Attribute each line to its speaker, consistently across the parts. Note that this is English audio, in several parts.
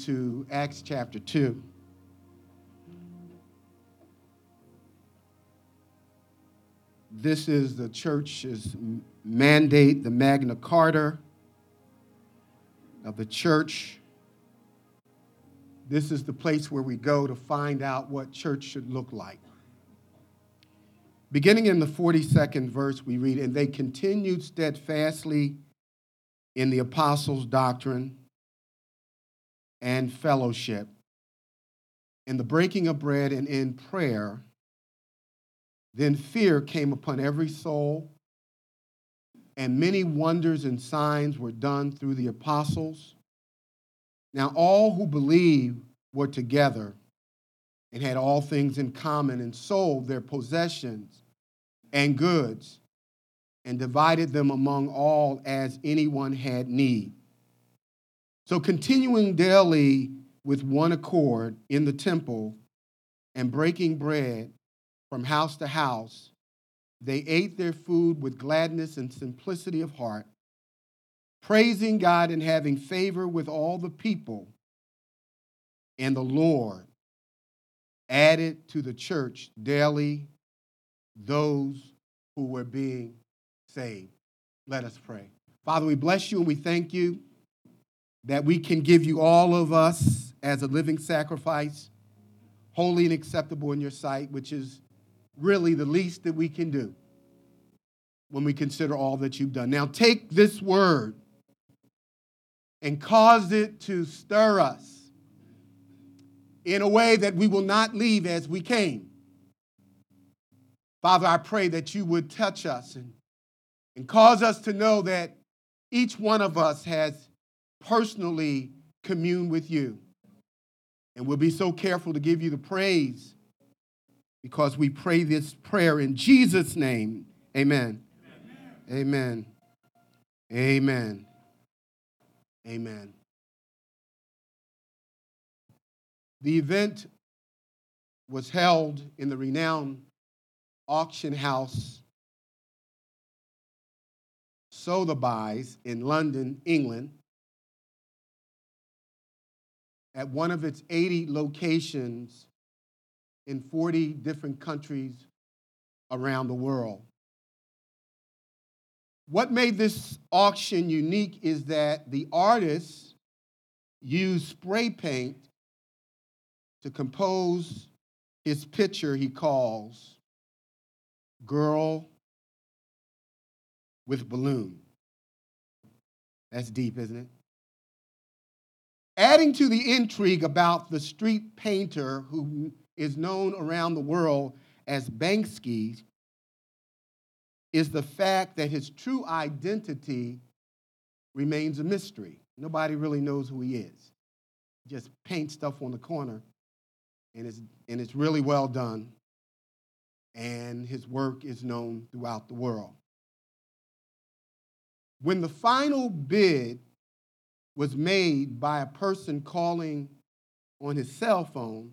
Speaker 1: to Acts chapter 2. This is the church's mandate, the Magna Carta of the church. This is the place where we go to find out what church should look like. Beginning in the 42nd verse, we read, And they continued steadfastly in the apostles' doctrine and fellowship, in the breaking of bread and in prayer. Then fear came upon every soul, and many wonders and signs were done through the apostles. Now, all who believed were together and had all things in common, and sold their possessions and goods, and divided them among all as anyone had need. So, continuing daily with one accord in the temple and breaking bread from house to house, they ate their food with gladness and simplicity of heart, praising God and having favor with all the people. And the Lord added to the church daily those who were being saved. Let us pray. Father, we bless you and we thank you that we can give you all of us as a living sacrifice, holy and acceptable in your sight, which is really the least that we can do when we consider all that you've done. Now, take this word and cause it to stir us in a way that we will not leave as we came. Father, I pray that you would touch us and, and cause us to know that each one of us has personally commune with you. And we'll be so careful to give you the praise because we pray this prayer in Jesus' name. Amen. Amen. Amen. Amen. The event was held in the renowned auction house Sotheby's in London, England, at one of its 80 locations in 40 different countries around the world. What made this auction unique is that the artist used spray paint to compose his picture he calls Girl with Balloon. That's deep, isn't it? Adding to the intrigue about the street painter who is known around the world as Banksy is the fact that his true identity remains a mystery. Nobody really knows who he is. He just paints stuff on the corner, and it's, and it's really well done, and his work is known throughout the world. When the final bid was made by a person calling on his cell phone,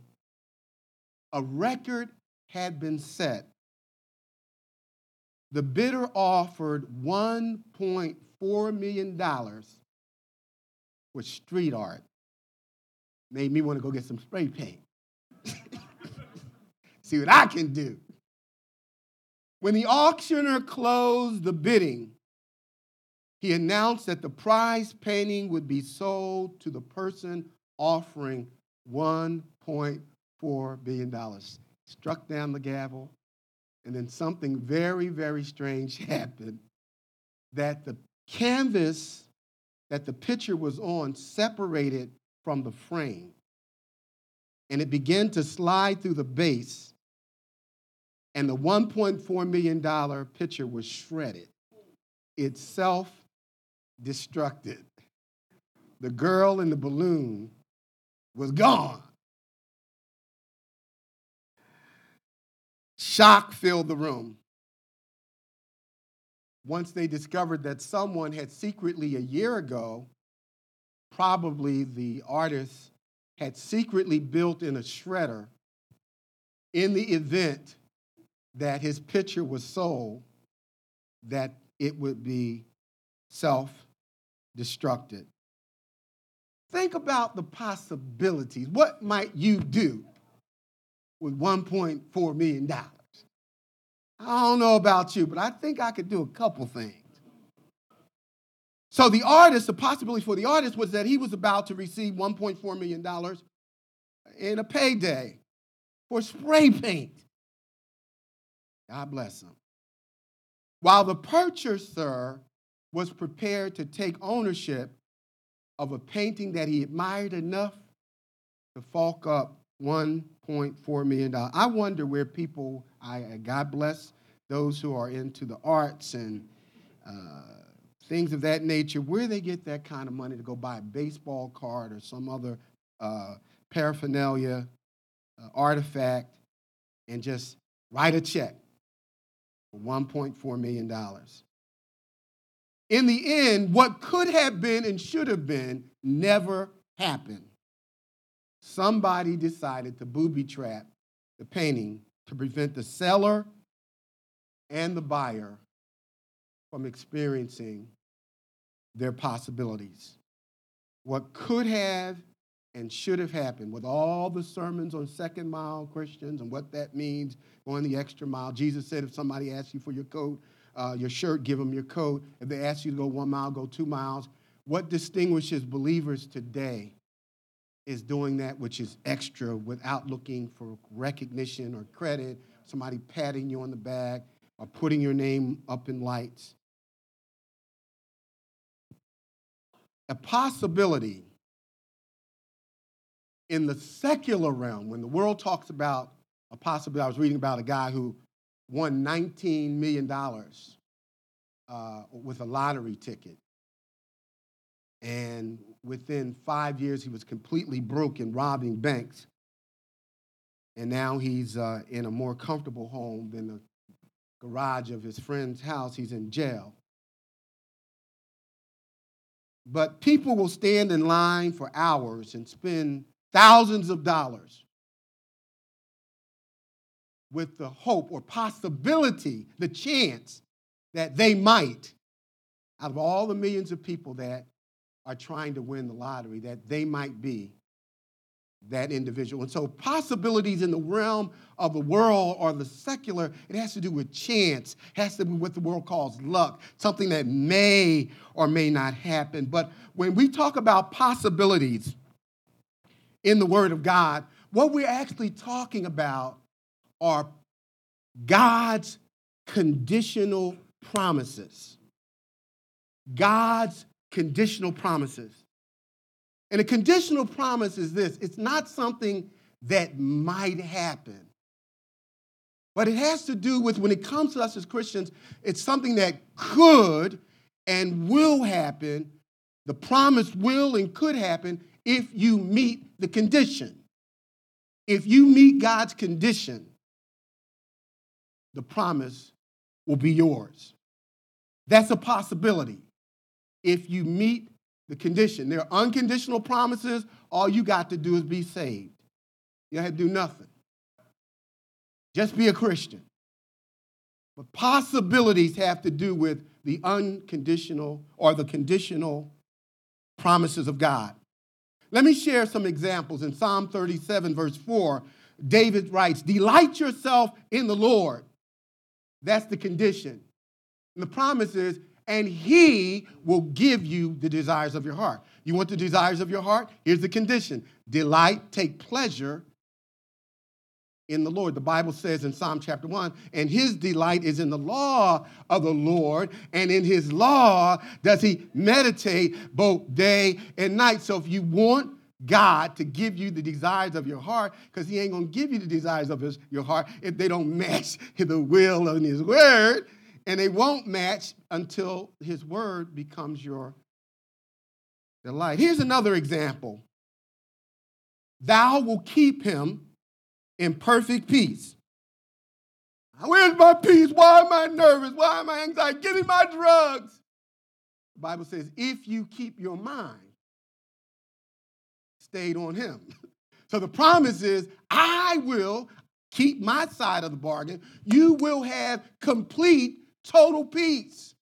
Speaker 1: a record had been set. The bidder offered $1.4 million for street art. Made me want to go get some spray paint. See what I can do. When the auctioneer closed the bidding, he announced that the prize painting would be sold to the person offering $1.4 billion. Struck down the gavel, and then something very, very strange happened that the canvas that the picture was on separated from the frame, and it began to slide through the base, and the $1.4 million picture was shredded. Itself destructed. The girl in the balloon was gone. Shock filled the room. Once they discovered that someone had secretly, a year ago, probably the artist had secretly built in a shredder in the event that his picture was sold, that it would be self destructed. think about the possibilities. What might you do with $1.4 million? I don't know about you, but I think I could do a couple things. So the artist, the possibility for the artist was that he was about to receive $1.4 million in a payday for spray paint. God bless him. While the purchaser was prepared to take ownership of a painting that he admired enough to fork up $1.4 million. I wonder where people, I, God bless those who are into the arts and uh, things of that nature, where they get that kind of money to go buy a baseball card or some other uh, paraphernalia, uh, artifact, and just write a check for $1.4 million. In the end, what could have been and should have been never happened. Somebody decided to booby trap the painting to prevent the seller and the buyer from experiencing their possibilities. What could have and should have happened with all the sermons on second mile Christians and what that means, going the extra mile. Jesus said, if somebody asks you for your coat, uh, your shirt, give them your coat. If they ask you to go one mile, go two miles. What distinguishes believers today is doing that which is extra without looking for recognition or credit, somebody patting you on the back or putting your name up in lights. A possibility in the secular realm, when the world talks about a possibility, I was reading about a guy who won $19 million uh, with a lottery ticket. And within five years, he was completely broke and robbing banks. And now he's uh, in a more comfortable home than the garage of his friend's house. He's in jail. But people will stand in line for hours and spend thousands of dollars with the hope or possibility, the chance that they might, out of all the millions of people that are trying to win the lottery, that they might be that individual. And so, possibilities in the realm of the world or the secular, it has to do with chance, it has to do with what the world calls luck, something that may or may not happen. But when we talk about possibilities in the Word of God, what we're actually talking about are God's conditional promises. God's conditional promises. And a conditional promise is this it's not something that might happen, but it has to do with when it comes to us as Christians, it's something that could and will happen. The promise will and could happen if you meet the condition. If you meet God's condition, the promise will be yours. That's a possibility if you meet the condition. There are unconditional promises. All you got to do is be saved. You have to do nothing. Just be a Christian. But possibilities have to do with the unconditional or the conditional promises of God. Let me share some examples. In Psalm 37, verse 4, David writes, Delight yourself in the Lord, that's the condition. And the promise is, and he will give you the desires of your heart. You want the desires of your heart? Here's the condition delight, take pleasure in the Lord. The Bible says in Psalm chapter 1 and his delight is in the law of the Lord, and in his law does he meditate both day and night. So if you want God to give you the desires of your heart because He ain't going to give you the desires of his, your heart if they don't match the will and His word. And they won't match until His word becomes your delight. Here's another example Thou will keep him in perfect peace. Where's my peace? Why am I nervous? Why am I anxious? Give me my drugs. The Bible says, if you keep your mind stayed on him. So the promise is, I will keep my side of the bargain. You will have complete, total peace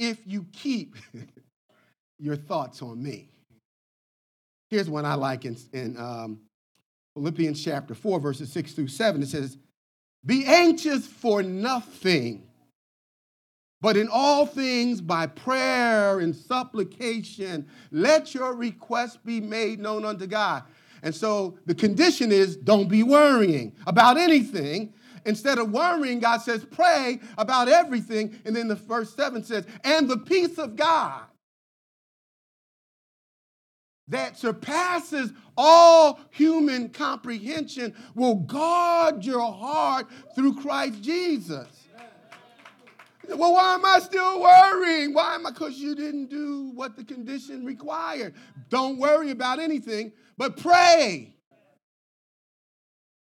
Speaker 1: if you keep your thoughts on me. Here's one I like in, in um, Philippians chapter 4, verses 6 through 7. It says, Be anxious for nothing, but in all things by prayer and supplication, let your requests be made known unto God. And so the condition is don't be worrying about anything. Instead of worrying, God says, pray about everything. And then the verse 7 says, and the peace of God that surpasses all human comprehension will guard your heart through Christ Jesus. Well, why am I still worrying? Why am I? Because you didn't do what the condition required. Don't worry about anything, but pray.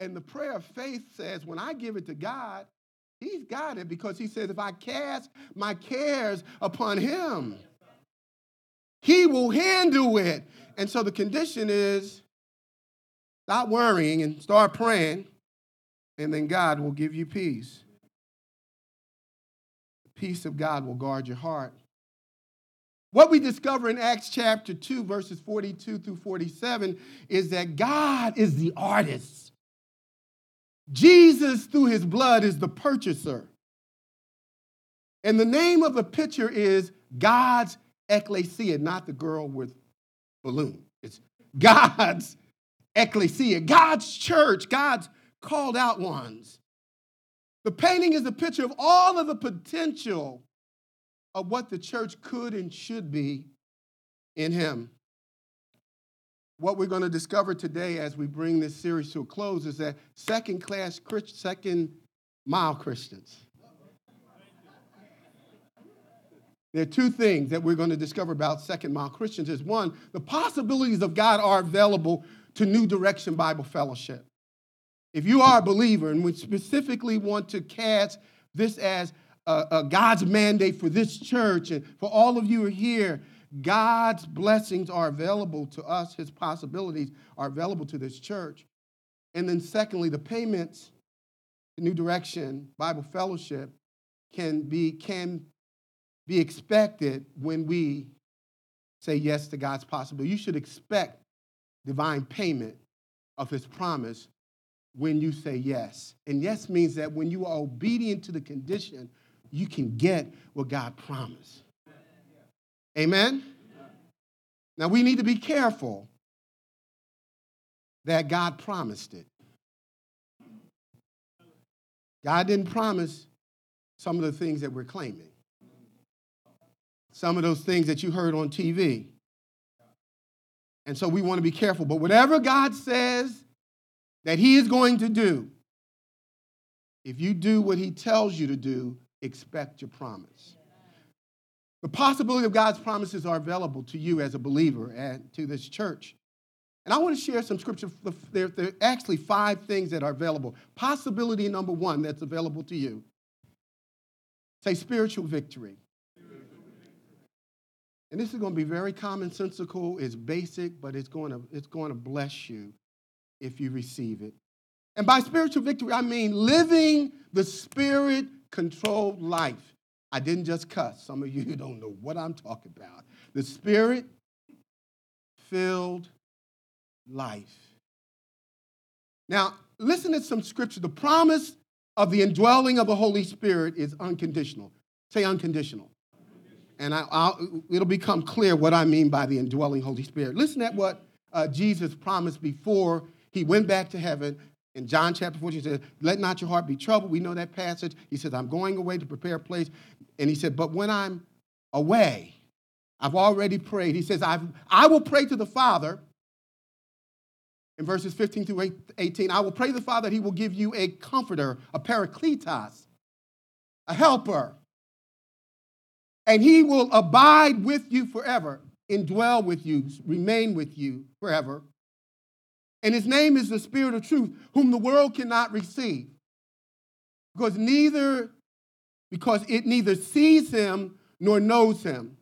Speaker 1: And the prayer of faith says, when I give it to God, He's got it because He says, if I cast my cares upon Him, He will handle it. And so the condition is stop worrying and start praying, and then God will give you peace. Peace of God will guard your heart. What we discover in Acts chapter 2, verses 42 through 47, is that God is the artist. Jesus, through his blood, is the purchaser. And the name of the picture is God's ecclesia, not the girl with balloon. It's God's ecclesia, God's church, God's called out ones. The painting is a picture of all of the potential of what the church could and should be in Him. What we're going to discover today as we bring this series to a close is that second class, second mile Christians. There are two things that we're going to discover about second mile Christians. Is one, the possibilities of God are available to New Direction Bible Fellowship. If you are a believer and we specifically want to cast this as God's mandate for this church and for all of you who are here, God's blessings are available to us, his possibilities are available to this church. And then, secondly, the payments the New Direction Bible Fellowship can be, can be expected when we say yes to God's possibility. You should expect divine payment of his promise when you say yes. And yes means that when you are obedient to the condition, you can get what God promised. Amen? Now we need to be careful that God promised it. God didn't promise some of the things that we're claiming some of those things that you heard on TV. And so we want to be careful. But whatever God says that He is going to do, if you do what He tells you to do, expect your promise. The possibility of God's promises are available to you as a believer and to this church. And I want to share some scripture. There, there are actually five things that are available. Possibility number one that's available to you. Say spiritual victory. And this is going to be very commonsensical, it's basic, but it's going to, it's going to bless you if you receive it. And by spiritual victory, I mean living the spirit controlled life. I didn't just cuss. Some of you don't know what I'm talking about. The spirit filled life. Now, listen to some scripture. The promise of the indwelling of the Holy Spirit is unconditional. Say unconditional and I, it'll become clear what I mean by the indwelling Holy Spirit. Listen at what uh, Jesus promised before he went back to heaven. In John chapter 14, he said, Let not your heart be troubled. We know that passage. He says, I'm going away to prepare a place. And he said, But when I'm away, I've already prayed. He says, I've, I will pray to the Father. In verses 15 through 18, I will pray to the Father that he will give you a comforter, a parakletos, a helper and he will abide with you forever, indwell with you, remain with you forever. And his name is the Spirit of truth, whom the world cannot receive. Because neither, because it neither sees him nor knows him.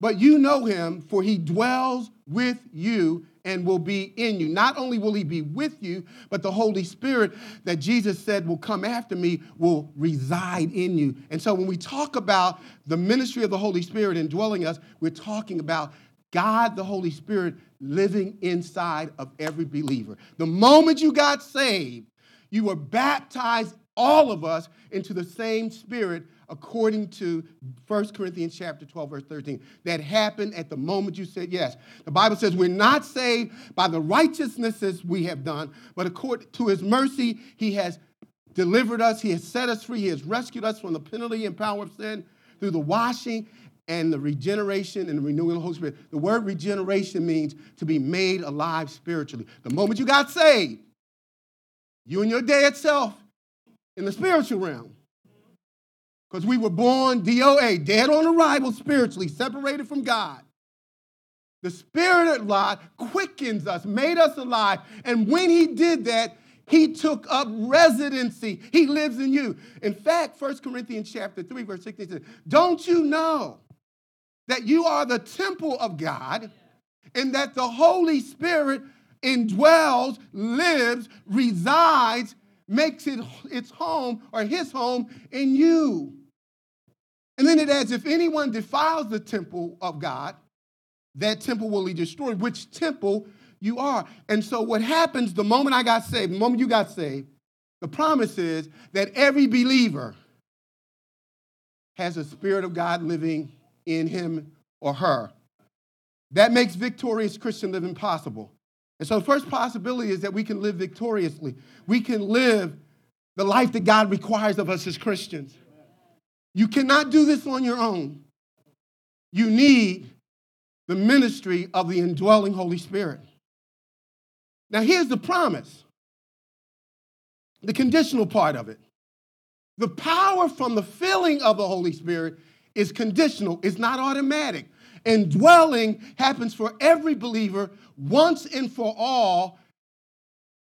Speaker 1: But you know him, for he dwells with you and will be in you. Not only will he be with you, but the Holy Spirit that Jesus said will come after me will reside in you. And so when we talk about the ministry of the Holy Spirit indwelling us, we're talking about God, the Holy Spirit, living inside of every believer. The moment you got saved, you were baptized, all of us, into the same spirit according to 1 Corinthians chapter 12, verse 13. That happened at the moment you said yes. The Bible says we're not saved by the righteousnesses we have done, but according to his mercy, he has delivered us, he has set us free, he has rescued us from the penalty and power of sin through the washing and the regeneration and the renewing of the Holy Spirit. The word regeneration means to be made alive spiritually. The moment you got saved, you and your dead self in the spiritual realm because we were born DOA, dead on arrival spiritually, separated from God. The Spirit of God quickens us, made us alive. And when He did that, He took up residency. He lives in you. In fact, 1 Corinthians chapter 3, verse 16 says, Don't you know that you are the temple of God and that the Holy Spirit indwells, lives, resides, makes it its home or his home in you? And then it adds, if anyone defiles the temple of God, that temple will be destroyed, which temple you are. And so what happens the moment I got saved, the moment you got saved, the promise is that every believer has a spirit of God living in him or her. That makes victorious Christian living possible. And so the first possibility is that we can live victoriously. We can live the life that God requires of us as Christians. You cannot do this on your own. You need the ministry of the indwelling Holy Spirit. Now, here's the promise the conditional part of it. The power from the filling of the Holy Spirit is conditional, it's not automatic. Indwelling happens for every believer once and for all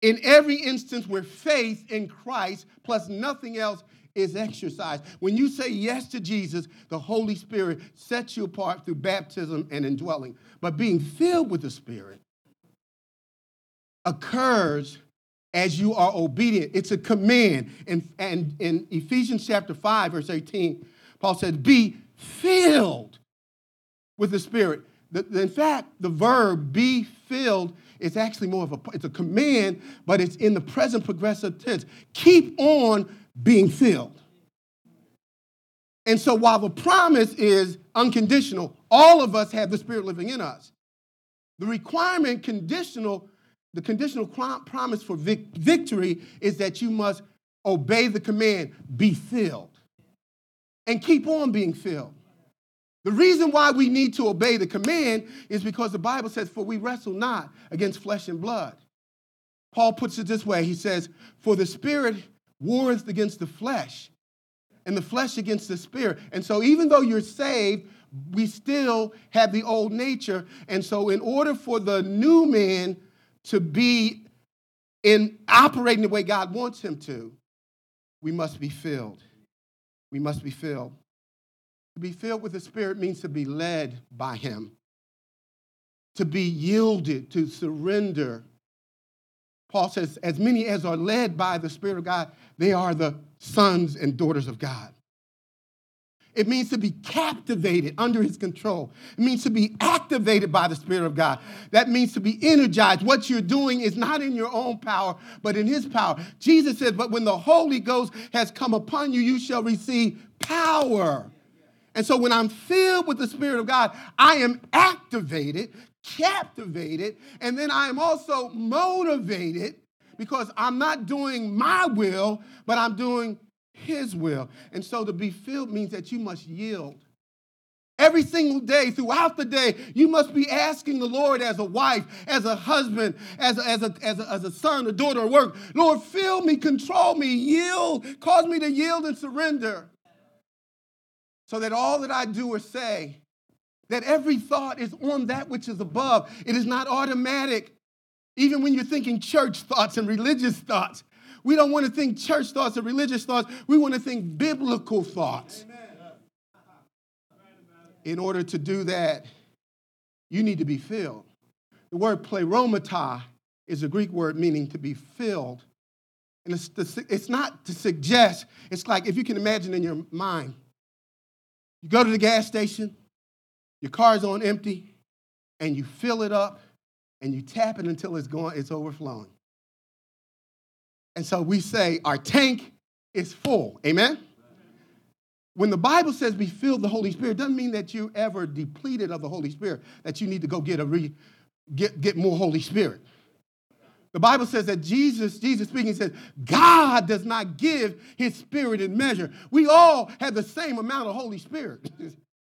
Speaker 1: in every instance where faith in Christ plus nothing else is exercised. When you say yes to Jesus, the Holy Spirit sets you apart through baptism and indwelling. But being filled with the Spirit occurs as you are obedient. It's a command. And, and in Ephesians chapter 5, verse 18, Paul said, Be filled with the Spirit. In fact, the verb be filled is actually more of a it's a command, but it's in the present progressive tense. Keep on being filled. And so while the promise is unconditional, all of us have the Spirit living in us. The requirement conditional, the conditional promise for vic- victory is that you must obey the command, be filled, and keep on being filled. The reason why we need to obey the command is because the Bible says, For we wrestle not against flesh and blood. Paul puts it this way He says, For the Spirit warreth against the flesh, and the flesh against the spirit. And so, even though you're saved, we still have the old nature. And so, in order for the new man to be in operating the way God wants him to, we must be filled. We must be filled. To be filled with the Spirit means to be led by Him, to be yielded, to surrender. Paul says, as many as are led by the Spirit of God, they are the sons and daughters of God. It means to be captivated under his control. It means to be activated by the Spirit of God. That means to be energized. What you're doing is not in your own power, but in his power. Jesus said, But when the Holy Ghost has come upon you, you shall receive power. And so when I'm filled with the Spirit of God, I am activated, captivated, and then I am also motivated because I'm not doing my will, but I'm doing His will. And so to be filled means that you must yield. Every single day, throughout the day, you must be asking the Lord as a wife, as a husband, as a, as a, as a, as a son, a daughter, at work. Lord, fill me, control me, yield, cause me to yield and surrender. So that all that I do or say, that every thought is on that which is above. It is not automatic. Even when you're thinking church thoughts and religious thoughts, we don't want to think church thoughts or religious thoughts. We want to think biblical thoughts. In order to do that, you need to be filled. The word pleromata is a Greek word meaning to be filled. And it's, to, it's not to suggest, it's like if you can imagine in your mind, you go to the gas station, your car's on empty, and you fill it up and you tap it until it's going, it's overflowing. And so we say our tank is full. Amen? When the Bible says be filled with the Holy Spirit, doesn't mean that you ever depleted of the Holy Spirit, that you need to go get a re, get, get more Holy Spirit. The Bible says that Jesus, Jesus speaking, says, God does not give his spirit in measure. We all have the same amount of Holy Spirit.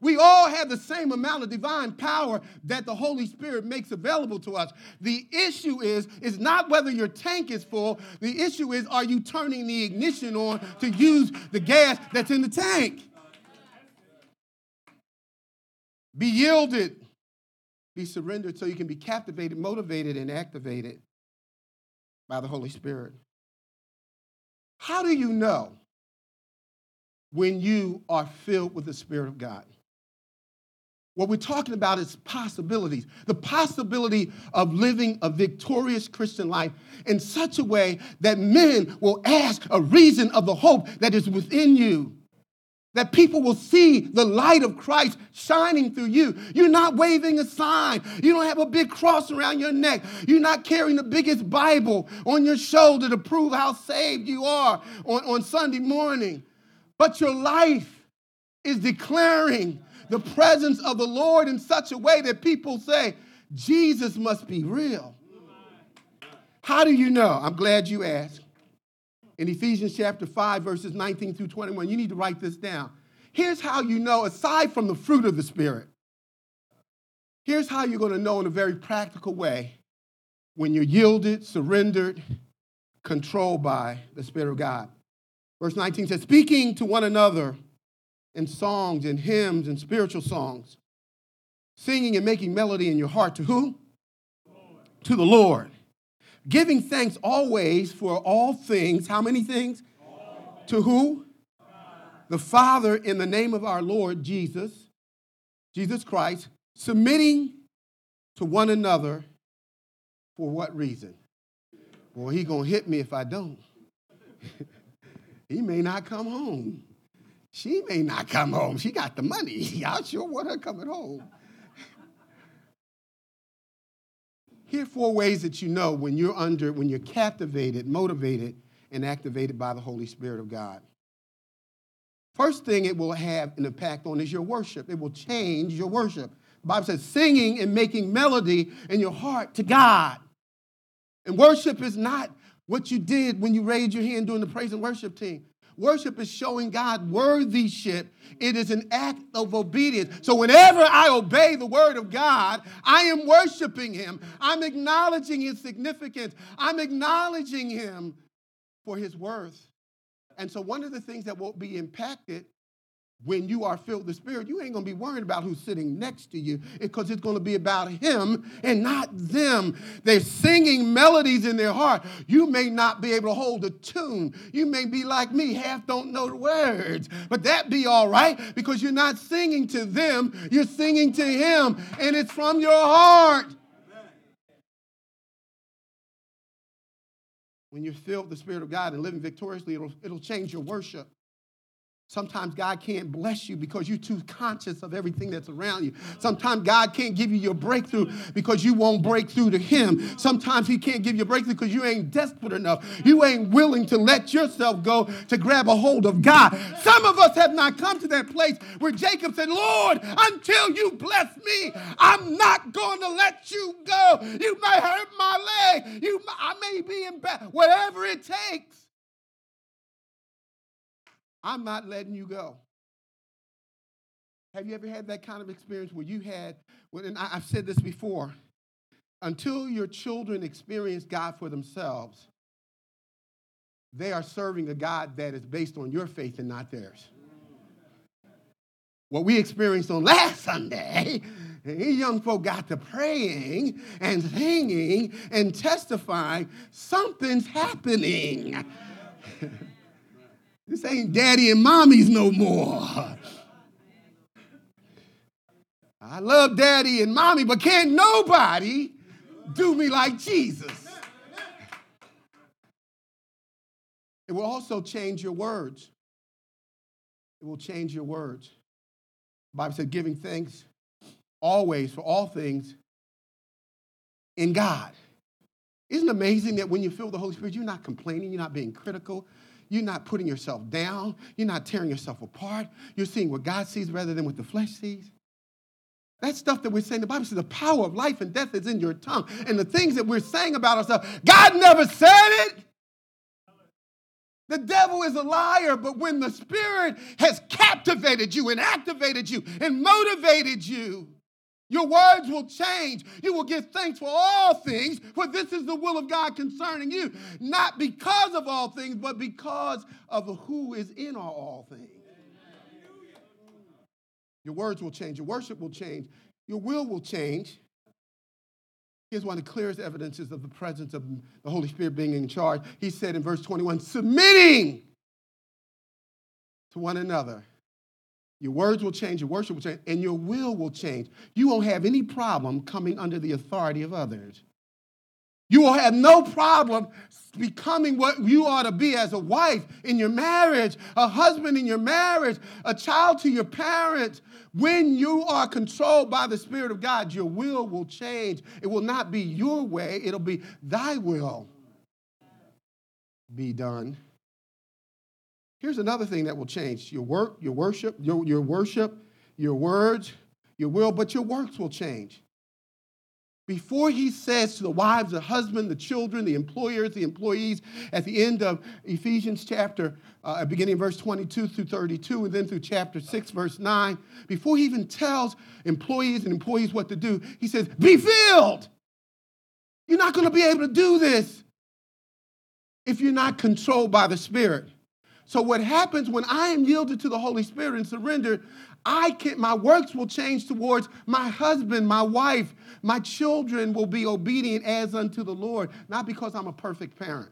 Speaker 1: we all have the same amount of divine power that the Holy Spirit makes available to us. The issue is, is not whether your tank is full. The issue is, are you turning the ignition on to use the gas that's in the tank? Be yielded, be surrendered so you can be captivated, motivated, and activated by the Holy Spirit. How do you know when you are filled with the Spirit of God? What we're talking about is possibilities. The possibility of living a victorious Christian life in such a way that men will ask a reason of the hope that is within you that people will see the light of Christ shining through you. You're not waving a sign. You don't have a big cross around your neck. You're not carrying the biggest Bible on your shoulder to prove how saved you are on, on Sunday morning. But your life is declaring the presence of the Lord in such a way that people say, Jesus must be real. How do you know? I'm glad you asked in Ephesians chapter 5, verses 19 through 21. You need to write this down. Here's how you know, aside from the fruit of the Spirit, here's how you're going to know in a very practical way when you're yielded, surrendered, controlled by the Spirit of God. Verse 19 says, Speaking to one another in songs and hymns and spiritual songs, singing and making melody in your heart to who? To the Lord Giving thanks always for all things. How many things? To who? The Father, in the name of our Lord Jesus, Jesus Christ, submitting to one another for what reason? Well, he gonna hit me if I don't. he may not come home. She may not come home. She got the money. I sure want her coming home. Here are four ways that you know when you're under, when you're captivated, motivated, and activated by the Holy Spirit of God. First thing it will have an impact on is your worship. It will change your worship. The Bible says singing and making melody in your heart to God. And worship is not what you did when you raised your hand during the praise and worship team. Worship is showing God worthyship. It is an act of obedience. So whenever I obey the word of God, I am worshiping him. I'm acknowledging his significance. I'm acknowledging him for his worth. And so one of the things that will be impacted when you are filled with the Spirit, you ain't gonna be worried about who's sitting next to you because it's gonna be about Him and not them. They're singing melodies in their heart. You may not be able to hold a tune. You may be like me, half don't know the words, but that be all right because you're not singing to them, you're singing to Him, and it's from your heart. When you're filled with the Spirit of God and living victoriously, it'll, it'll change your worship. Sometimes God can't bless you because you're too conscious of everything that's around you. Sometimes God can't give you your breakthrough because you won't break through to Him. Sometimes He can't give you a breakthrough because you ain't desperate enough. You ain't willing to let yourself go to grab a hold of God. Some of us have not come to that place where Jacob said, Lord, until you bless me, I'm not going to let you go. You may hurt my leg. You, I may be in bed, whatever it takes. I'm not letting you go. Have you ever had that kind of experience where you had, and I've said this before, until your children experience God for themselves, they are serving a God that is based on your faith and not theirs. What we experienced on last Sunday, these young folk got to praying and singing and testifying, something's happening. This ain't daddy and mommy's no more. I love daddy and mommy, but can't nobody do me like Jesus. It will also change your words. It will change your words. The Bible said, giving thanks always for all things in God. Isn't it amazing that when you feel the Holy Spirit, you're not complaining, you're not being critical, you're not putting yourself down, you're not tearing yourself apart. You're seeing what God sees rather than what the flesh sees. That stuff that we're saying, the Bible says the power of life and death is in your tongue. And the things that we're saying about ourselves, God never said it. The devil is a liar, but when the Spirit has captivated you and activated you and motivated you, your words will change. You will give thanks for all things, for this is the will of God concerning you. Not because of all things, but because of who is in all things. Your words will change. Your worship will change. Your will will change. Here's one of the clearest evidences of the presence of the Holy Spirit being in charge. He said in verse 21 submitting to one another your words will change, your worship will change, and your will will change. You won't have any problem coming under the authority of others. You will have no problem becoming what you ought to be as a wife in your marriage, a husband in your marriage, a child to your parents. When you are controlled by the Spirit of God, your will will change. It will not be your way, it'll be thy will be done. Here's another thing that will change your work, your worship, your, your worship, your words, your will, but your works will change. Before he says to the wives, the husband, the children, the employers, the employees, at the end of Ephesians chapter, uh, beginning verse 22 through 32, and then through chapter 6, verse 9, before he even tells employees and employees what to do, he says, Be filled. You're not going to be able to do this if you're not controlled by the Spirit. So what happens when I am yielded to the Holy Spirit and surrendered, I can my works will change towards my husband, my wife, my children will be obedient as unto the Lord, not because I'm a perfect parent.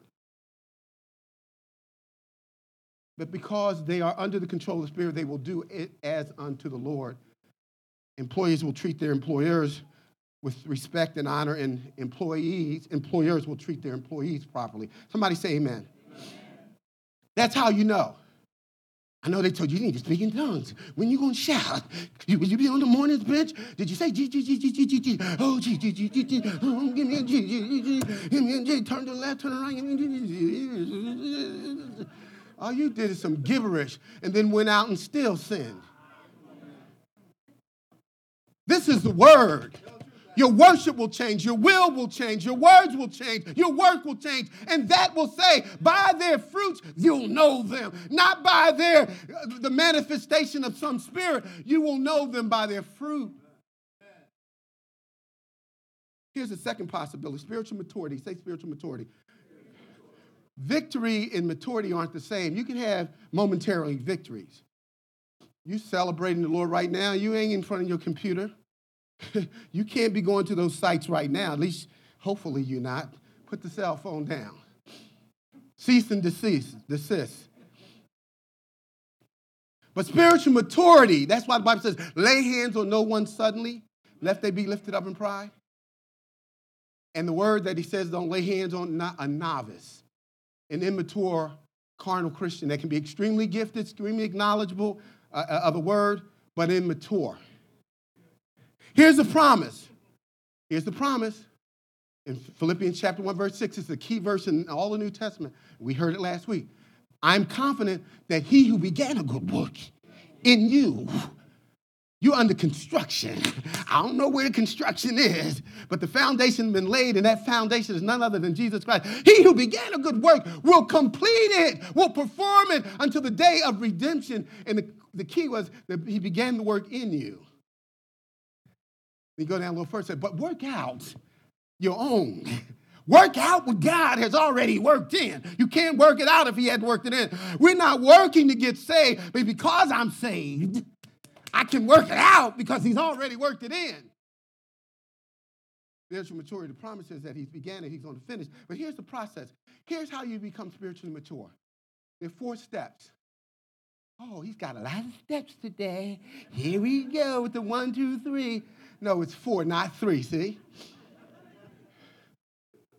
Speaker 1: But because they are under the control of the Spirit, they will do it as unto the Lord. Employees will treat their employers with respect and honor, and employees, employers will treat their employees properly. Somebody say amen. That's how you know. I know they told you you need to speak in tongues. When you gonna shout? You, will you be on the mourner's bench? Did you say G G G G G G G? Oh G G G G G. Oh, give me a G G G G. Give me a G. Turn to the left, turn to the right. Give me a G. All you did is some gibberish, and then went out and still sinned. This is the word. Your worship will change, your will will change, your words will change, your work will change. And that will say, by their fruits, you'll know them. Not by their uh, the manifestation of some spirit. You will know them by their fruit. Here's the second possibility spiritual maturity. Say spiritual maturity. Victory and maturity aren't the same. You can have momentarily victories. You celebrating the Lord right now, you ain't in front of your computer. you can't be going to those sites right now. At least, hopefully, you're not. Put the cell phone down. Cease and desist. desist. But spiritual maturity, that's why the Bible says, lay hands on no one suddenly, lest they be lifted up in pride. And the word that he says, don't lay hands on not a novice, an immature carnal Christian that can be extremely gifted, extremely knowledgeable uh, uh of the word, but immature. Here's the promise. Here's the promise. In Philippians chapter 1, verse 6, it's the key verse in all the New Testament. We heard it last week. I'm confident that he who began a good work in you, you're under construction. I don't know where the construction is, but the foundation's been laid, and that foundation is none other than Jesus Christ. He who began a good work will complete it, will perform it until the day of redemption. And the, the key was that he began the work in you. You go down a little further, but work out your own. Work out what God has already worked in. You can't work it out if He hadn't worked it in. We're not working to get saved, but because I'm saved, I can work it out because He's already worked it in. Spiritual maturity, the promise is that He's began it, He's going to finish. But here's the process. Here's how you become spiritually mature. There are four steps. Oh, he's got a lot of steps today. Here we go with the one, two, three. No, it's four, not three, see?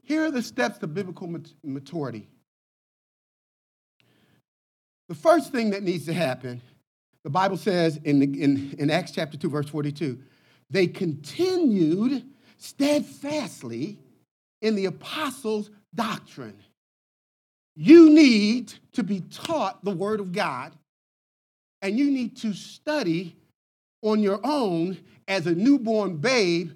Speaker 1: Here are the steps to biblical maturity. The first thing that needs to happen, the Bible says in, the, in, in Acts chapter 2, verse 42, they continued steadfastly in the apostles' doctrine. You need to be taught the Word of God, and you need to study on your own as a newborn babe,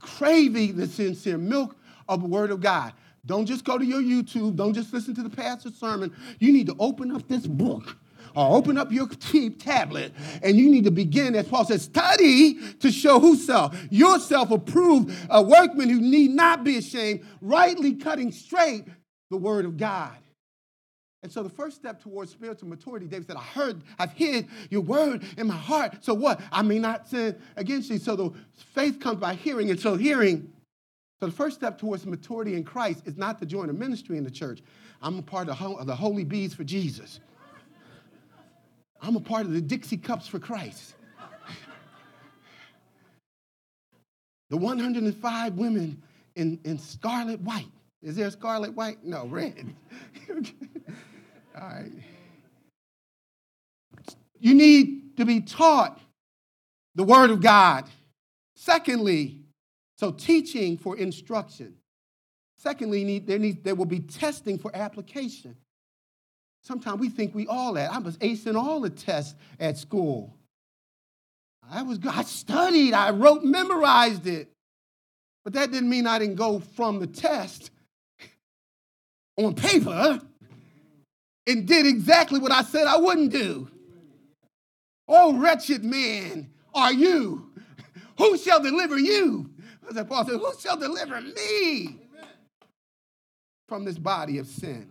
Speaker 1: craving the sincere milk of the Word of God. Don't just go to your YouTube. Don't just listen to the pastor's sermon. You need to open up this book or open up your cheap tablet and you need to begin, as Paul says, study to show whoself. Yourself approved, a workman who need not be ashamed, rightly cutting straight the word of God. And so the first step towards spiritual maturity, David said, I heard, I've hid your word in my heart. So what? I may not sin against you. So the faith comes by hearing, and so hearing. So the first step towards maturity in Christ is not to join a ministry in the church. I'm a part of the Holy Bees for Jesus. I'm a part of the Dixie Cups for Christ. the 105 women in, in scarlet white. Is there scarlet white? No, red. Right. You need to be taught the Word of God. Secondly, so teaching for instruction. Secondly, there, there will be testing for application. Sometimes we think we all that. I was acing all the tests at school. I was I studied, I wrote, memorized it. But that didn't mean I didn't go from the test on paper and did exactly what I said I wouldn't do. Oh, wretched man are you. Who shall deliver you? As Paul said, Who shall deliver me from this body of sin?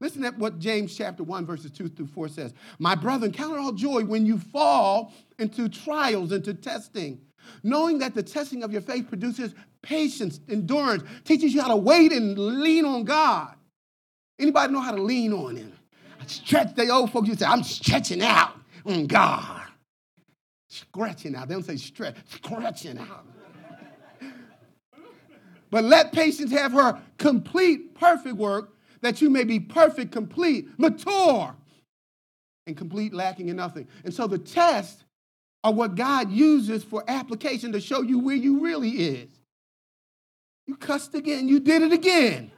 Speaker 1: Listen to what James chapter 1, verses 2 through 4 says. My brethren, count it all joy when you fall into trials, into testing, knowing that the testing of your faith produces patience, endurance, teaches you how to wait and lean on God. Anybody know how to lean on him? Stretch, the old folks to say, I'm stretching out on God. Scratching out. They don't say stretch, scratching out. but let patience have her complete, perfect work that you may be perfect, complete, mature, and complete, lacking in nothing. And so the tests are what God uses for application to show you where you really is. You cussed again, you did it again.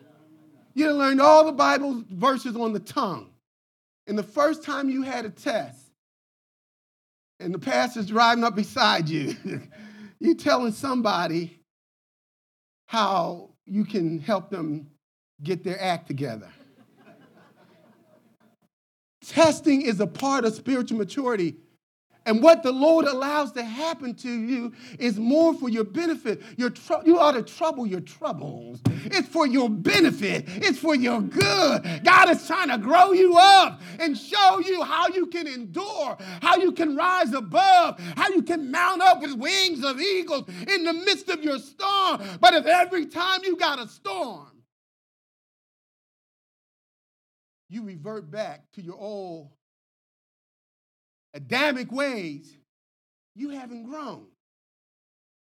Speaker 1: You learned all the Bible verses on the tongue. And the first time you had a test, and the pastor's driving up beside you, you're telling somebody how you can help them get their act together. Testing is a part of spiritual maturity. And what the Lord allows to happen to you is more for your benefit. Your tr- you ought to trouble your troubles. It's for your benefit, it's for your good. God is trying to grow you up and show you how you can endure, how you can rise above, how you can mount up with wings of eagles in the midst of your storm. But if every time you got a storm, you revert back to your old Adamic ways, you haven't grown.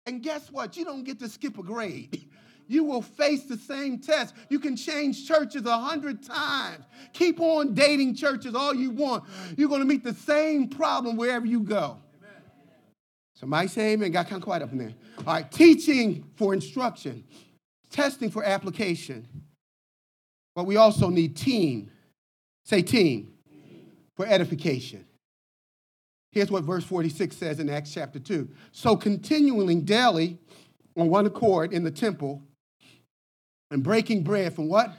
Speaker 1: And guess what? You don't get to skip a grade. You will face the same test. You can change churches a hundred times. Keep on dating churches all you want. You're going to meet the same problem wherever you go. Amen. Somebody say amen. Got kind of quiet up in there. All right, teaching for instruction, testing for application. But we also need team Say team for edification. Here's what verse 46 says in Acts chapter 2. So continuing daily on one accord in the temple and breaking bread from what?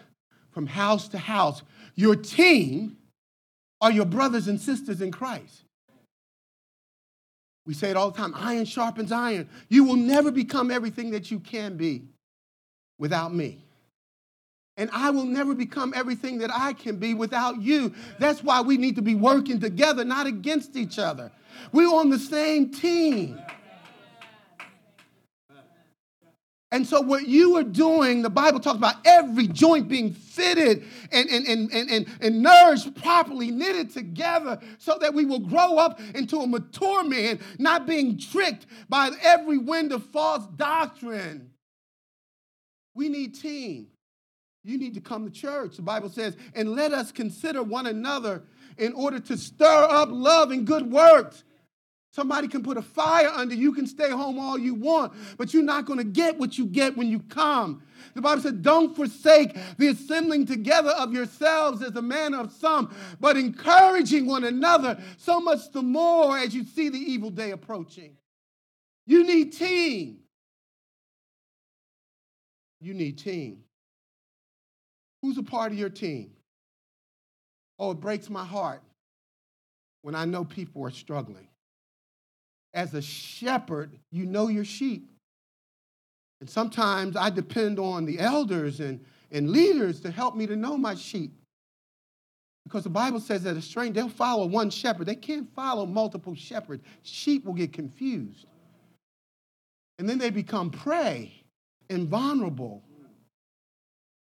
Speaker 1: From house to house. Your team are your brothers and sisters in Christ. We say it all the time iron sharpens iron. You will never become everything that you can be without me. And I will never become everything that I can be without you. That's why we need to be working together, not against each other. We're on the same team. And so, what you are doing, the Bible talks about every joint being fitted and, and, and, and, and, and nourished properly, knitted together, so that we will grow up into a mature man, not being tricked by every wind of false doctrine. We need team. You need to come to church. The Bible says, and let us consider one another in order to stir up love and good works. Somebody can put a fire under you, can stay home all you want, but you're not going to get what you get when you come. The Bible said, Don't forsake the assembling together of yourselves as the manner of some, but encouraging one another, so much the more as you see the evil day approaching. You need team. You need team. Who's a part of your team? Oh, it breaks my heart when I know people are struggling as a shepherd, you know your sheep. And sometimes I depend on the elders and, and leaders to help me to know my sheep. Because the Bible says that a stranger, they'll follow one shepherd. They can't follow multiple shepherds. Sheep will get confused. And then they become prey and vulnerable.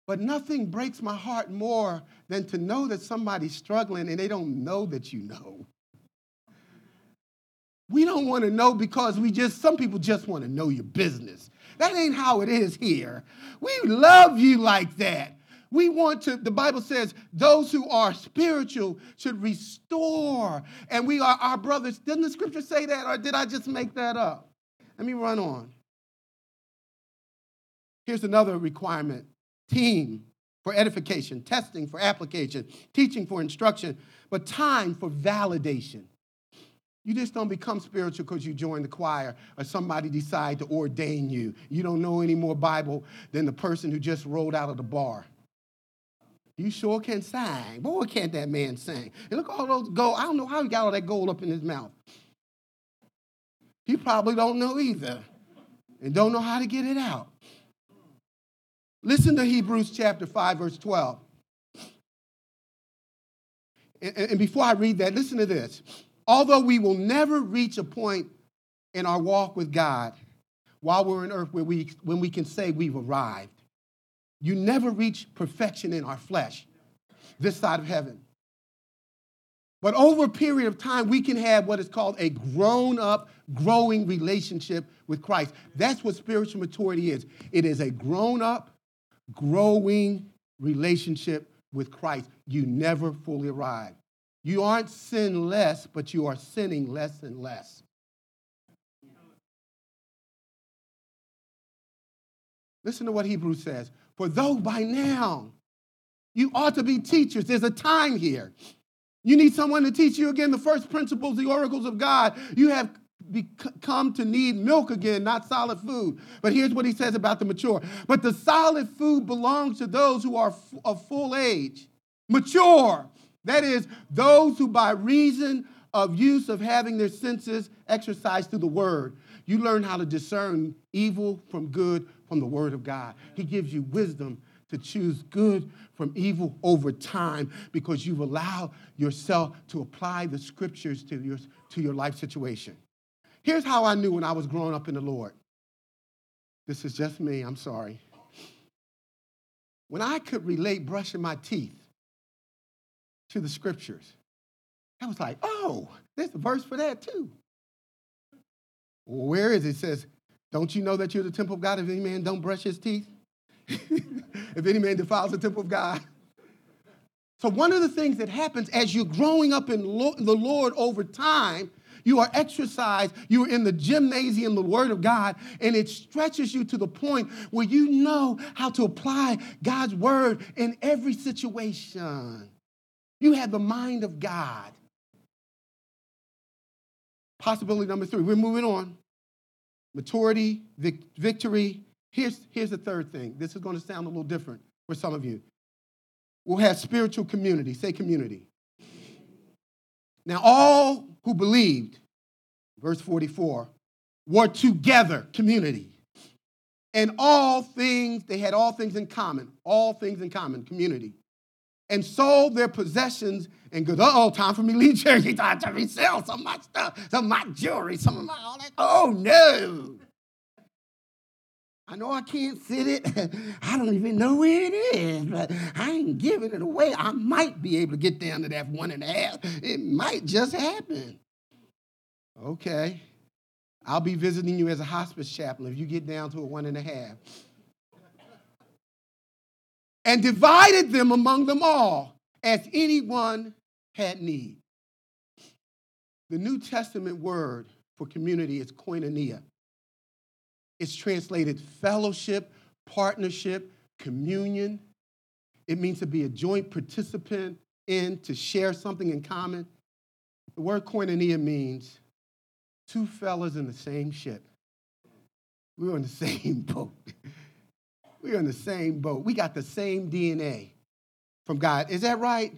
Speaker 1: But nothing breaks my heart more than to know that somebody's struggling and they don't know that you know. We don't want to know because we just, some people just want to know your business. That ain't how it is here. We love you like that. We want to, the Bible says, those who are spiritual should restore. And we are our brothers. Doesn't the scripture say that, or did I just make that up? Let me run on. Here's another requirement team for edification, testing for application, teaching for instruction, but time for validation. You just don't become spiritual because you join the choir or somebody decide to ordain you. You don't know any more Bible than the person who just rolled out of the bar. You sure can sing. Boy, can't that man sing. And look all those gold. I don't know how he got all that gold up in his mouth. He probably don't know either and don't know how to get it out. Listen to Hebrews chapter 5, verse 12. And, before I read that, listen to this. Although we will never reach a point in our walk with God while we're on earth where we, when we can say we've arrived, you never reach perfection in our flesh this side of heaven. But over a period of time, we can have what is called a grown up, growing relationship with Christ. That's what spiritual maturity is it is a grown up, growing relationship with Christ. You never fully arrive. You aren't sinless, but you are sinning less and less. Listen to what Hebrews says. For though by now you ought to be teachers, there's a time here. You need someone to teach you again the first principles, the oracles of God. You have come to need milk again, not solid food. But here's what he says about the mature. But the solid food belongs to those who are of full age, mature, that is, those who by reason of use of having their senses exercised through the word, you learn how to discern evil from good from the word of God. He gives you wisdom to choose good from evil over time because you've allowed yourself to apply the scriptures to your, to your life situation. Here's how I knew when I was growing up in the Lord. This is just me, I'm sorry. When I could relate brushing my teeth to the scriptures. I was like, oh, there's a verse for that too. where is it? it? says, don't you know that you're the temple of God if any man don't brush his teeth? if any man defiles the temple of God. So one of the things that happens as you're growing up in the Lord over time, you are exercised, you are in the gymnasium, the Word of God, and it stretches you to the point where you know how to apply God's Word in every situation. You have the mind of God. Possibility number three. We're moving on. Maturity, vic- victory. Here's, here's the third thing. This is going to sound a little different for some of you. We'll have spiritual community. Say community. Now, all who believed, verse 44, were together, community. And all things, they had all things in common. All things in common, community and sold their possessions and goes, oh, time for me to leave church. Time to resell some of my stuff, some of my jewelry, some of my all that. Oh no. I know I can't sit it. I don't even know where it is, but I ain't giving it away. I might be able to get down to that one and a half. It might just happen. Okay. I'll be visiting you as a hospice chaplain if you get down to a one and a half and divided them among them all as anyone had need. The New Testament word for community is koinonia. It's translated fellowship, partnership, communion. It means to be a joint participant in, to share something in common. The word koinonia means two fellas in the same ship. We're in the same boat. We're in the same boat. We got the same DNA from God. Is that right?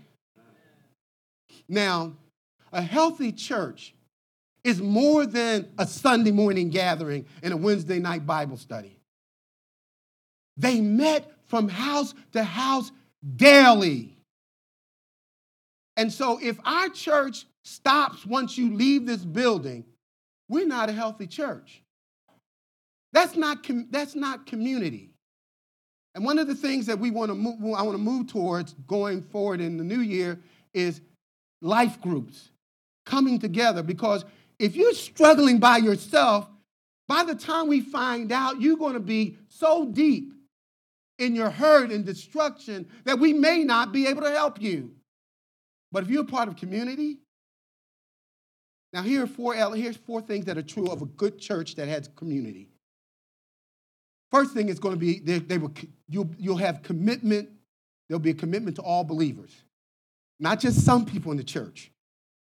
Speaker 1: Now, a healthy church is more than a Sunday morning gathering and a Wednesday night Bible study. They met from house to house daily. And so, if our church stops once you leave this building, we're not a healthy church. That's not, com- that's not community. And one of the things that we want to move, I want to move towards going forward in the new year is life groups coming together. Because if you're struggling by yourself, by the time we find out, you're going to be so deep in your hurt and destruction that we may not be able to help you. But if you're part of community, now here are four, here's four things that are true of a good church that has community. First thing is going to be they, they will, you'll, you'll have commitment. There'll be a commitment to all believers, not just some people in the church.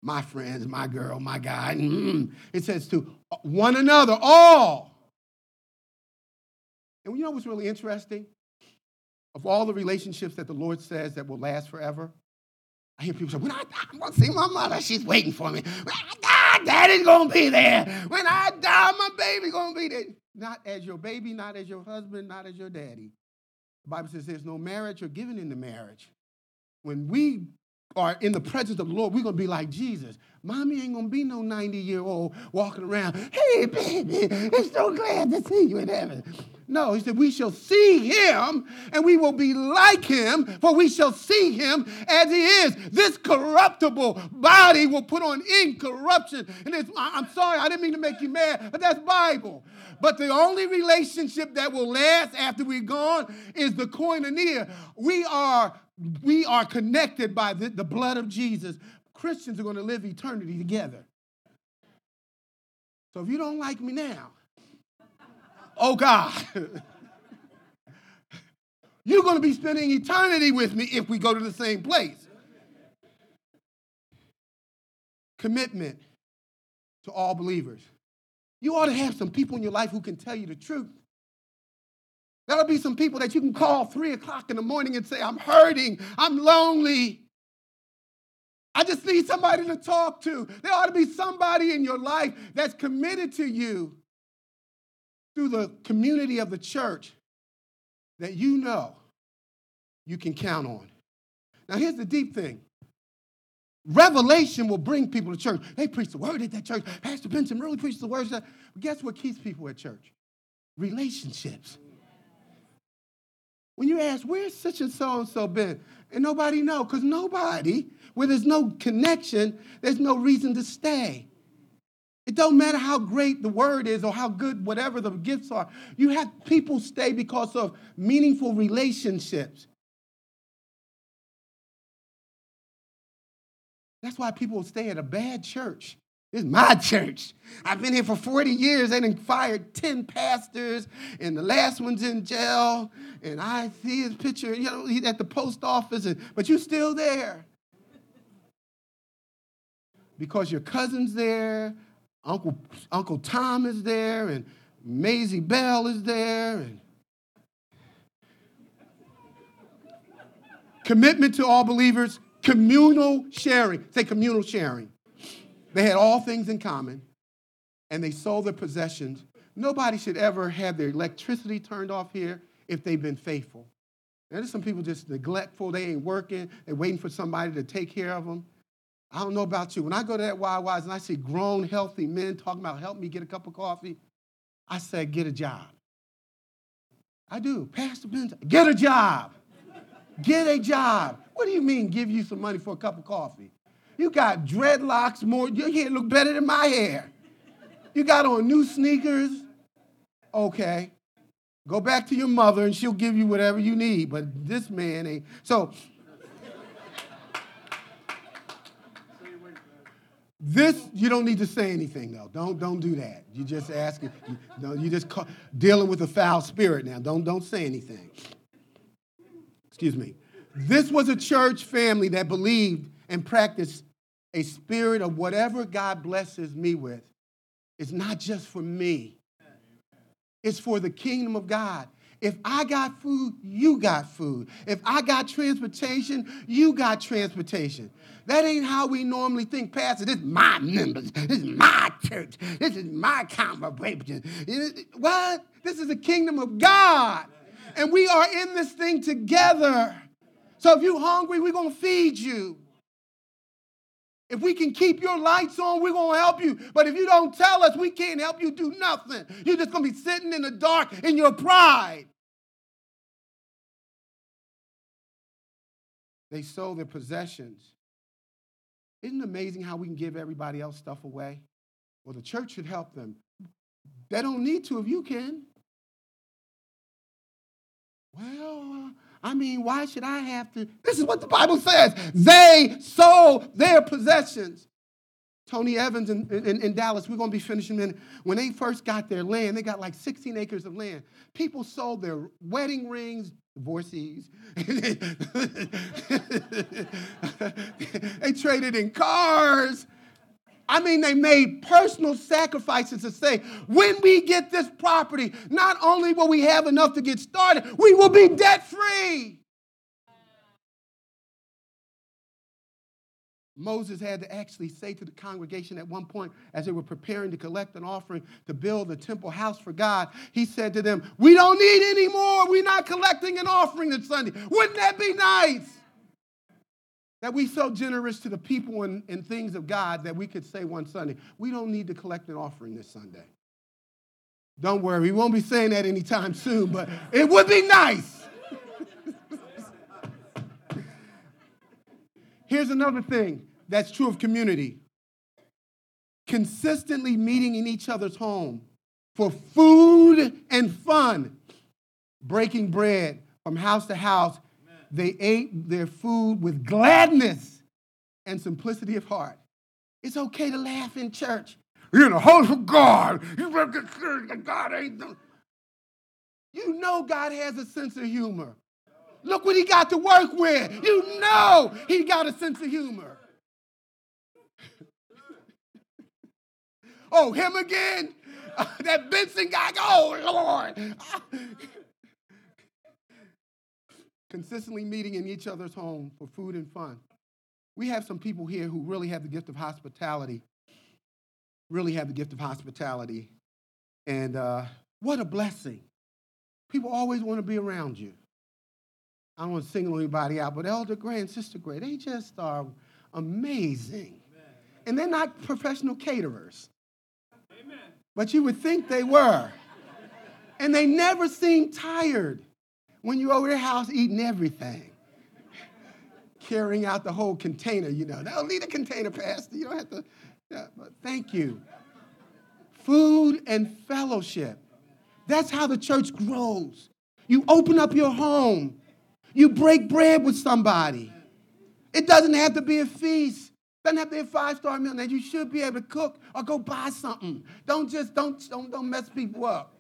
Speaker 1: My friends, my girl, my guy. Mm, it says to one another, all. And you know what's really interesting? Of all the relationships that the Lord says that will last forever, I hear people say, when I die, I'm going to see my mother. She's waiting for me. When I die, daddy's going to be there. When I die, my baby's going to be there. Not as your baby, not as your husband, not as your daddy. The Bible says there's no marriage or giving in the marriage. When we are in the presence of the Lord, we're going to be like Jesus. Mommy ain't going to be no 90 year old walking around, hey, baby, I'm so glad to see you in heaven. No, he said, we shall see him and we will be like him, for we shall see him as he is. This corruptible body will put on incorruption. And it's, I'm sorry, I didn't mean to make you mad, but that's Bible. But the only relationship that will last after we're gone is the koinonia. We are, we are connected by the, the blood of Jesus. Christians are going to live eternity together. So if you don't like me now, oh God, you're going to be spending eternity with me if we go to the same place. Commitment to all believers. You ought to have some people in your life who can tell you the truth. There'll be some people that you can call three o'clock in the morning and say, I'm hurting, I'm lonely. I just need somebody to talk to. There ought to be somebody in your life that's committed to you through the community of the church that you know you can count on. Now, here's the deep thing revelation will bring people to church. They preach the word at that church. Pastor Benson really preaches the word. Guess what keeps people at church? Relationships. When you ask, where's such and so and so been? And nobody know, because nobody, where there's no connection, there's no reason to stay. It don't matter how great the word is or how good whatever the gifts are. You have people stay because of meaningful relationships. That's why people stay at a bad church. This is my church. I've been here for 40 years. They done fired 10 pastors, and the last one's in jail. And I see his picture, you know, he's at the post office, and, but you're still there. Because your cousin's there, Uncle, Uncle Tom is there, and Maisie Bell is there, and commitment to all believers, communal sharing. Say communal sharing. They had all things in common, and they sold their possessions. Nobody should ever have their electricity turned off here if they've been faithful. Now, there's some people just neglectful. They ain't working. They're waiting for somebody to take care of them. I don't know about you. When I go to that Wawa's and I see grown, healthy men talking about help me get a cup of coffee, I say, get a job. I do. Pastor Ben, get a job. Get a job. What do you mean give you some money for a cup of coffee? You got dreadlocks more, your hair look better than my hair. You got on new sneakers. Okay. Go back to your mother and she'll give you whatever you need, but this man ain't. So This you don't need to say anything though. Don't don't do that. You just asking. You, no, you just call, dealing with a foul spirit now. Don't don't say anything. Excuse me. This was a church family that believed and practice a spirit of whatever God blesses me with. It's not just for me. It's for the kingdom of God. If I got food, you got food. If I got transportation, you got transportation. That ain't how we normally think, Pastor. This is my members. This is my church. This is my congregation. What? This is the kingdom of God. And we are in this thing together. So if you're hungry, we're going to feed you. If we can keep your lights on, we're going to help you. But if you don't tell us, we can't help you do nothing. You're just going to be sitting in the dark in your pride. They sold their possessions. Isn't it amazing how we can give everybody else stuff away? Well, the church should help them. They don't need to if you can. Well, I mean, why should I have to? This is what the Bible says. They sold their possessions. Tony Evans in, in, in, Dallas, we're going to be finishing in. When they first got their land, they got like 16 acres of land. People sold their wedding rings, divorcees. they traded in cars. I mean, they made personal sacrifices to say, when we get this property, not only will we have enough to get started, we will be debt free. Moses had to actually say to the congregation at one point, as they were preparing to collect an offering to build a temple house for God, he said to them, We don't need any more. We're not collecting an offering this Sunday. Wouldn't that be nice? That we so generous to the people and, and things of God that we could say one Sunday, we don't need to collect an offering this Sunday. Don't worry, we won't be saying that anytime soon, but it would be nice. Here's another thing that's true of community consistently meeting in each other's home for food and fun, breaking bread from house to house they ate their food with gladness and simplicity of heart. It's okay to laugh in church. You're in the house of God. You better get serious that God ain't. You know God has a sense of humor. Look what he got to work with. You know he got a sense of humor. oh, him again? That Benson guy, oh, Lord consistently meeting in each other's home for food and fun. We have some people here who really have the gift of hospitality, really have the gift of hospitality. And uh, what a blessing. People always want to be around you. I don't want to single anybody out, but Elder Gray and Sister Gray, they just are amazing. And they're not professional caterers. Amen. But you would think they were. And they never seem tired when you're over their house eating everything, carrying out the whole container, you know. Don't need a container, Pastor. You don't have to. Yeah, but thank you. Food and fellowship. That's how the church grows. You open up your home. You break bread with somebody. It doesn't have to be a feast. Doesn't have to be a five-star meal. Now you should be able to cook or go buy something. Don't just don't don't, don't mess people up.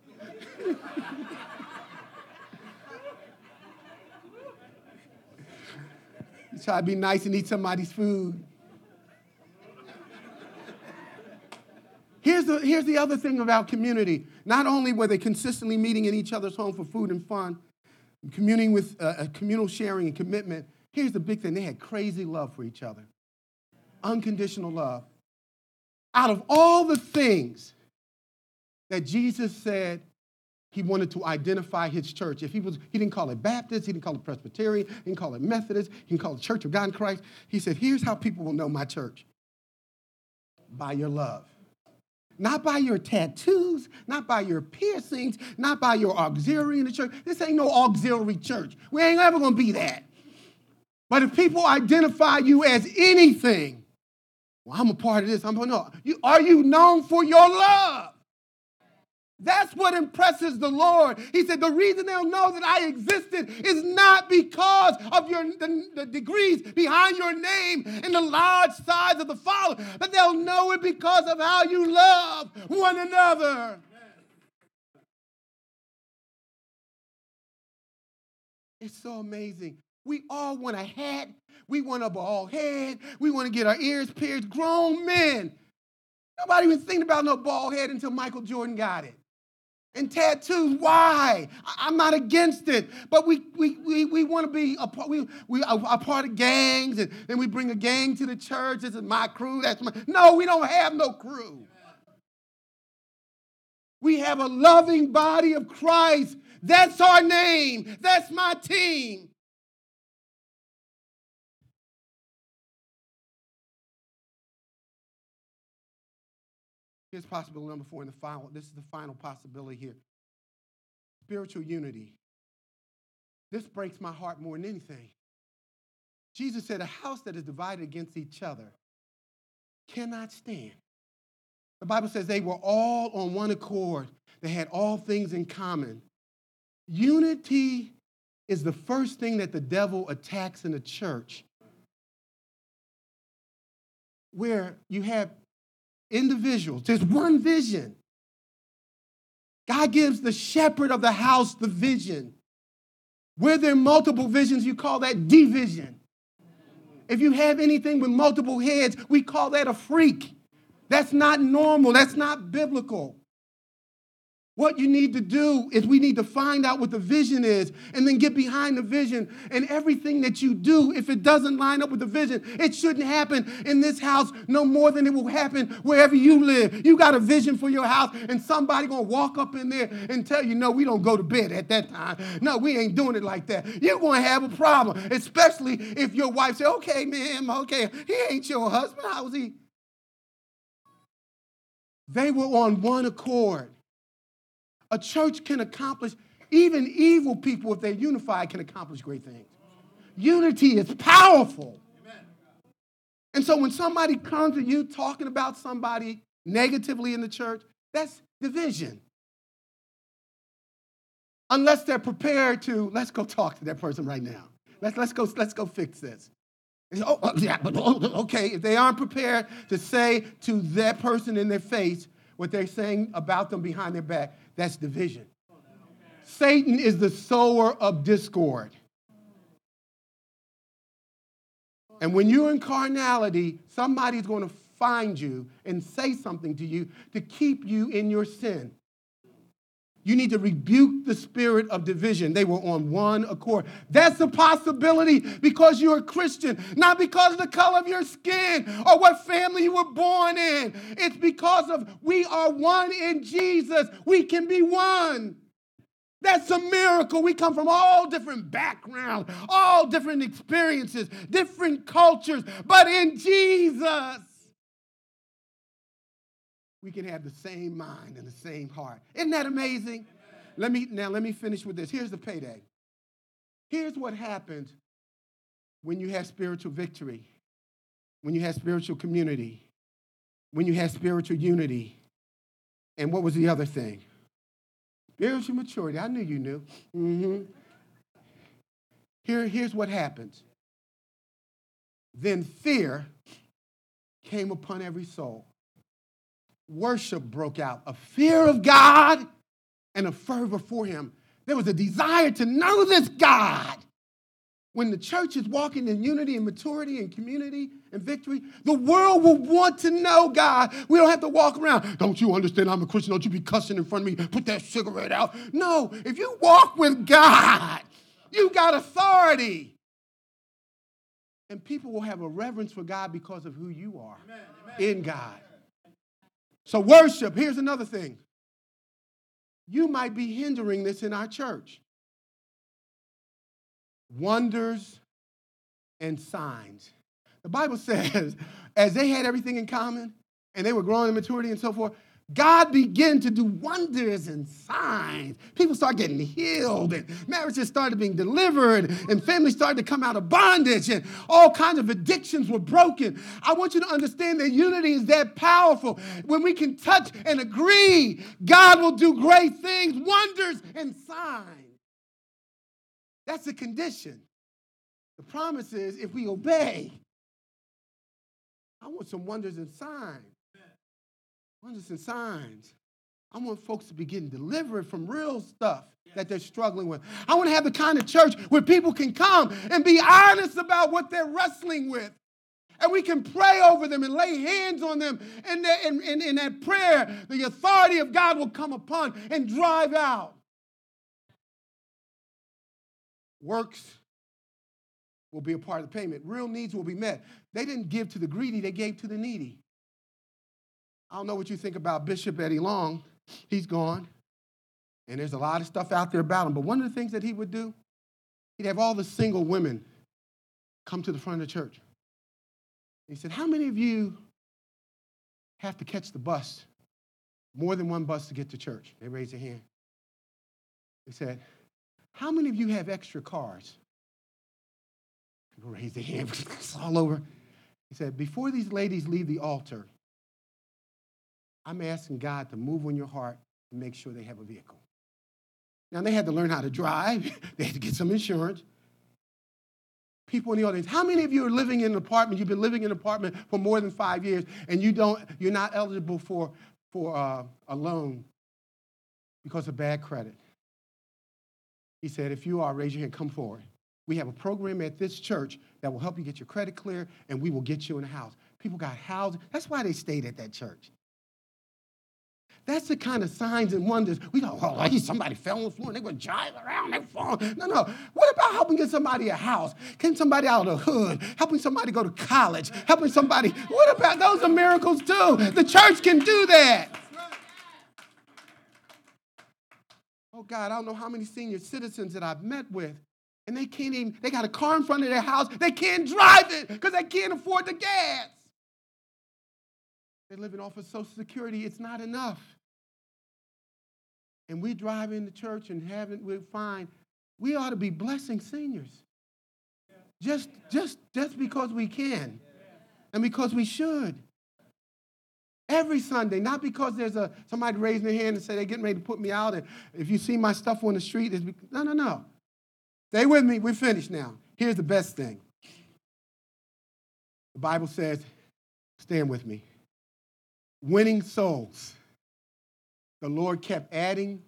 Speaker 1: try to be nice and eat somebody's food. Here's the, here's the other thing about community. Not only were they consistently meeting in each other's home for food and fun, communing with uh, communal sharing and commitment, here's the big thing they had crazy love for each other, unconditional love. Out of all the things that Jesus said he wanted to identify his church. If he was, he didn't call it Baptist, he didn't call it Presbyterian, he didn't call it Methodist, he didn't call it Church of God in Christ. He said, here's how people will know my church. By your love. Not by your tattoos, not by your piercings, not by your auxiliary in the church. This ain't no auxiliary church. We ain't ever gonna be that. But if people identify you as anything, well, I'm a part of this. I'm going, no. You, are you known for your love? That's what impresses the Lord. He said, The reason they'll know that I existed is not because of your, the, the degrees behind your name and the large size of the Father, but they'll know it because of how you love one another. It's so amazing. We all want a hat. We want a bald head. We want to get our ears pierced. Grown men. Nobody even thinking about no bald head until Michael Jordan got it. And tattoos, why? I'm not against it, but we, we, we, we want to be a part, we, we are a part of gangs, and then we bring a gang to the church. This is my crew. That's my. No, we don't have no crew. We have a loving body of Christ. That's our name. That's my team. Here's possibility number four in the final. This is the final possibility here. Spiritual unity. This breaks my heart more than anything. Jesus said, A house that is divided against each other cannot stand. The Bible says they were all on one accord, they had all things in common. Unity is the first thing that the devil attacks in the church, where you have individuals. There's one vision. God gives the shepherd of the house the vision. Where there are multiple visions, you call that division. If you have anything with multiple heads, we call that a freak. That's not normal. That's not biblical. What you need to do is we need to find out what the vision is and then get behind the vision. And everything that you do, if it doesn't line up with the vision, it shouldn't happen in this house no more than it will happen wherever you live. You got a vision for your house, and somebody gonna walk up in there and tell you, no, we don't go to bed at that time. No, we ain't doing it like that. You're gonna have a problem, especially if your wife say, okay, ma'am, okay, he ain't your husband. How's he? They were on one accord. A church can accomplish, even evil people, if they're unified, can accomplish great things. Unity is powerful. And so when somebody comes to you talking about somebody negatively in the church, that's division. Unless they're prepared to, let's go talk to that person right now. Let's, let's, go, let's go fix this. Oh, oh, yeah, but oh, oh, okay, if they aren't prepared to say to that person in their face what they're saying about them behind their back, that's division. Satan is the sower of discord. And when you're in carnality, somebody's going to find you and say something to you to keep you in your sin. You need to rebuke the spirit of division. They were on one accord. That's a possibility because you're a Christian, not because of the color of your skin or what family you were born in. It's because of we are one in Jesus. We can be one. That's a miracle. We come from all different backgrounds, all different experiences, different cultures, but in Jesus we can have the same mind and the same heart. Isn't that amazing? Let me now let me finish with this. Here's the payday. Here's what happens when you have spiritual victory, when you have spiritual community, when you have spiritual unity. And what was the other thing? Spiritual maturity. I knew you knew. Mm-hmm. Here, here's what happens. Then fear came upon every soul worship broke out, a fear of God and a fervor for him. There was a desire to know this God. When the church is walking in unity and maturity and community and victory, the world will want to know God. We don't have to walk around. Don't you understand I'm a Christian? Don't you be cussing in front of me. Put that cigarette out. No, if you walk with God, you got authority. And people will have a reverence for God because of who you are Amen. in God. So, worship, here's another thing. You might be hindering this in our church. Wonders and signs. The Bible says, as they had everything in common and they were growing in maturity and so forth, God began to do wonders and signs. People started getting healed, and marriages started being delivered, and families started to come out of bondage, and all kinds of addictions were broken. I want you to understand that unity is that powerful. When we can touch and agree, God will do great things, wonders, and signs. That's the condition. The promise is if we obey, I want some wonders and signs. Wonders and signs. I want folks to be getting delivered from real stuff that they're struggling with. I want to have the kind of church where people can come and be honest about what they're wrestling with. And we can pray over them and lay hands on them. And in, in, in that prayer, the authority of God will come upon and drive out. Works will be a part of the payment. Real needs will be met. They didn't give to the greedy, they gave to the needy. I don't know what you think about Bishop Eddie Long. He's gone. And there's a lot of stuff out there about him. But one of the things that he would do, he'd have all the single women come to the front of the church. He said, How many of you have to catch the bus, more than one bus to get to church? They raised their hand. He said, How many of you have extra cars? People raised their hand, all over. He said, Before these ladies leave the altar, I'm asking God to move on your heart and make sure they have a vehicle. Now, they had to learn how to drive, they had to get some insurance. People in the audience, how many of you are living in an apartment? You've been living in an apartment for more than five years, and you don't, you're not eligible for, for uh, a loan because of bad credit. He said, if you are, raise your hand, come forward. We have a program at this church that will help you get your credit clear, and we will get you in a house. People got houses. That's why they stayed at that church. That's the kind of signs and wonders. We go, oh, like somebody fell on the floor and they were driving around, they fall. No, no. What about helping get somebody a house? Getting somebody out of the hood? Helping somebody go to college? Helping somebody? What about those are miracles too? The church can do that. Oh God, I don't know how many senior citizens that I've met with, and they can't even, they got a car in front of their house, they can't drive it because they can't afford the gas. They're living off of Social Security, it's not enough and we drive into church and haven't, we're fine. We ought to be blessing seniors. Just, just, just because we can and because we should. Every Sunday, not because there's a somebody raising their hand and say they're getting ready to put me out, and if you see my stuff on the street, it's no, no, no. Stay with me. We're finished now. Here's the best thing. The Bible says, stand with me. Winning souls the Lord kept adding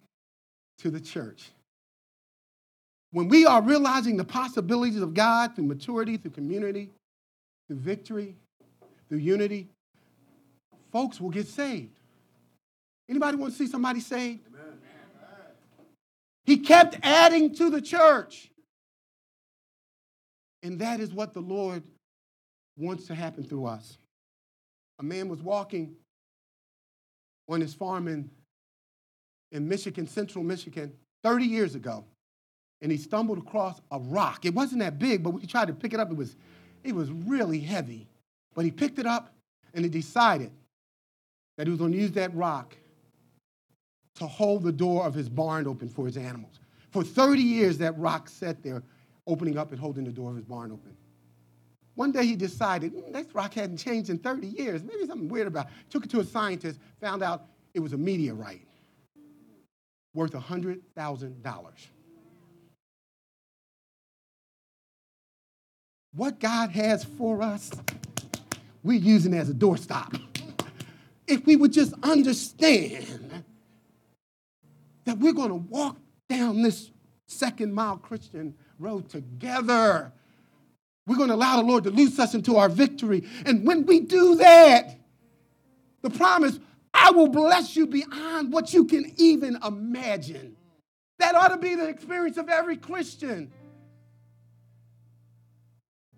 Speaker 1: to the church. When we are realizing the possibilities of God through maturity, through community, through victory, through unity, folks will get saved. Anybody want to see somebody saved? Amen. He kept adding to the church. And that is what the Lord wants to happen through us. A man was walking on his farm in in Michigan, central Michigan, 30 years ago, and he stumbled across a rock. It wasn't that big, but he tried to pick it up, it was, it was really heavy. But he picked it up and he decided that he was going to use that rock to hold the door of his barn open for his animals. For 30 years, that rock sat there, opening up and holding the door of his barn open. One day he decided, mm, this rock hadn't changed in 30 years. Maybe something weird about it. Took it to a scientist, found out it was a meteorite worth $100,000. What God has for us, we're using as a doorstop. If we would just understand that we're going to walk down this second mile Christian road together. We're going to allow the Lord to loose us into our victory. And when we do that, the promise I will bless you beyond what you can even imagine. That ought to be the experience of every Christian.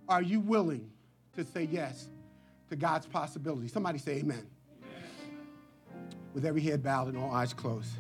Speaker 1: Are you willing to say yes to God's possibility? Somebody say amen. amen. With every head bowed and all eyes closed.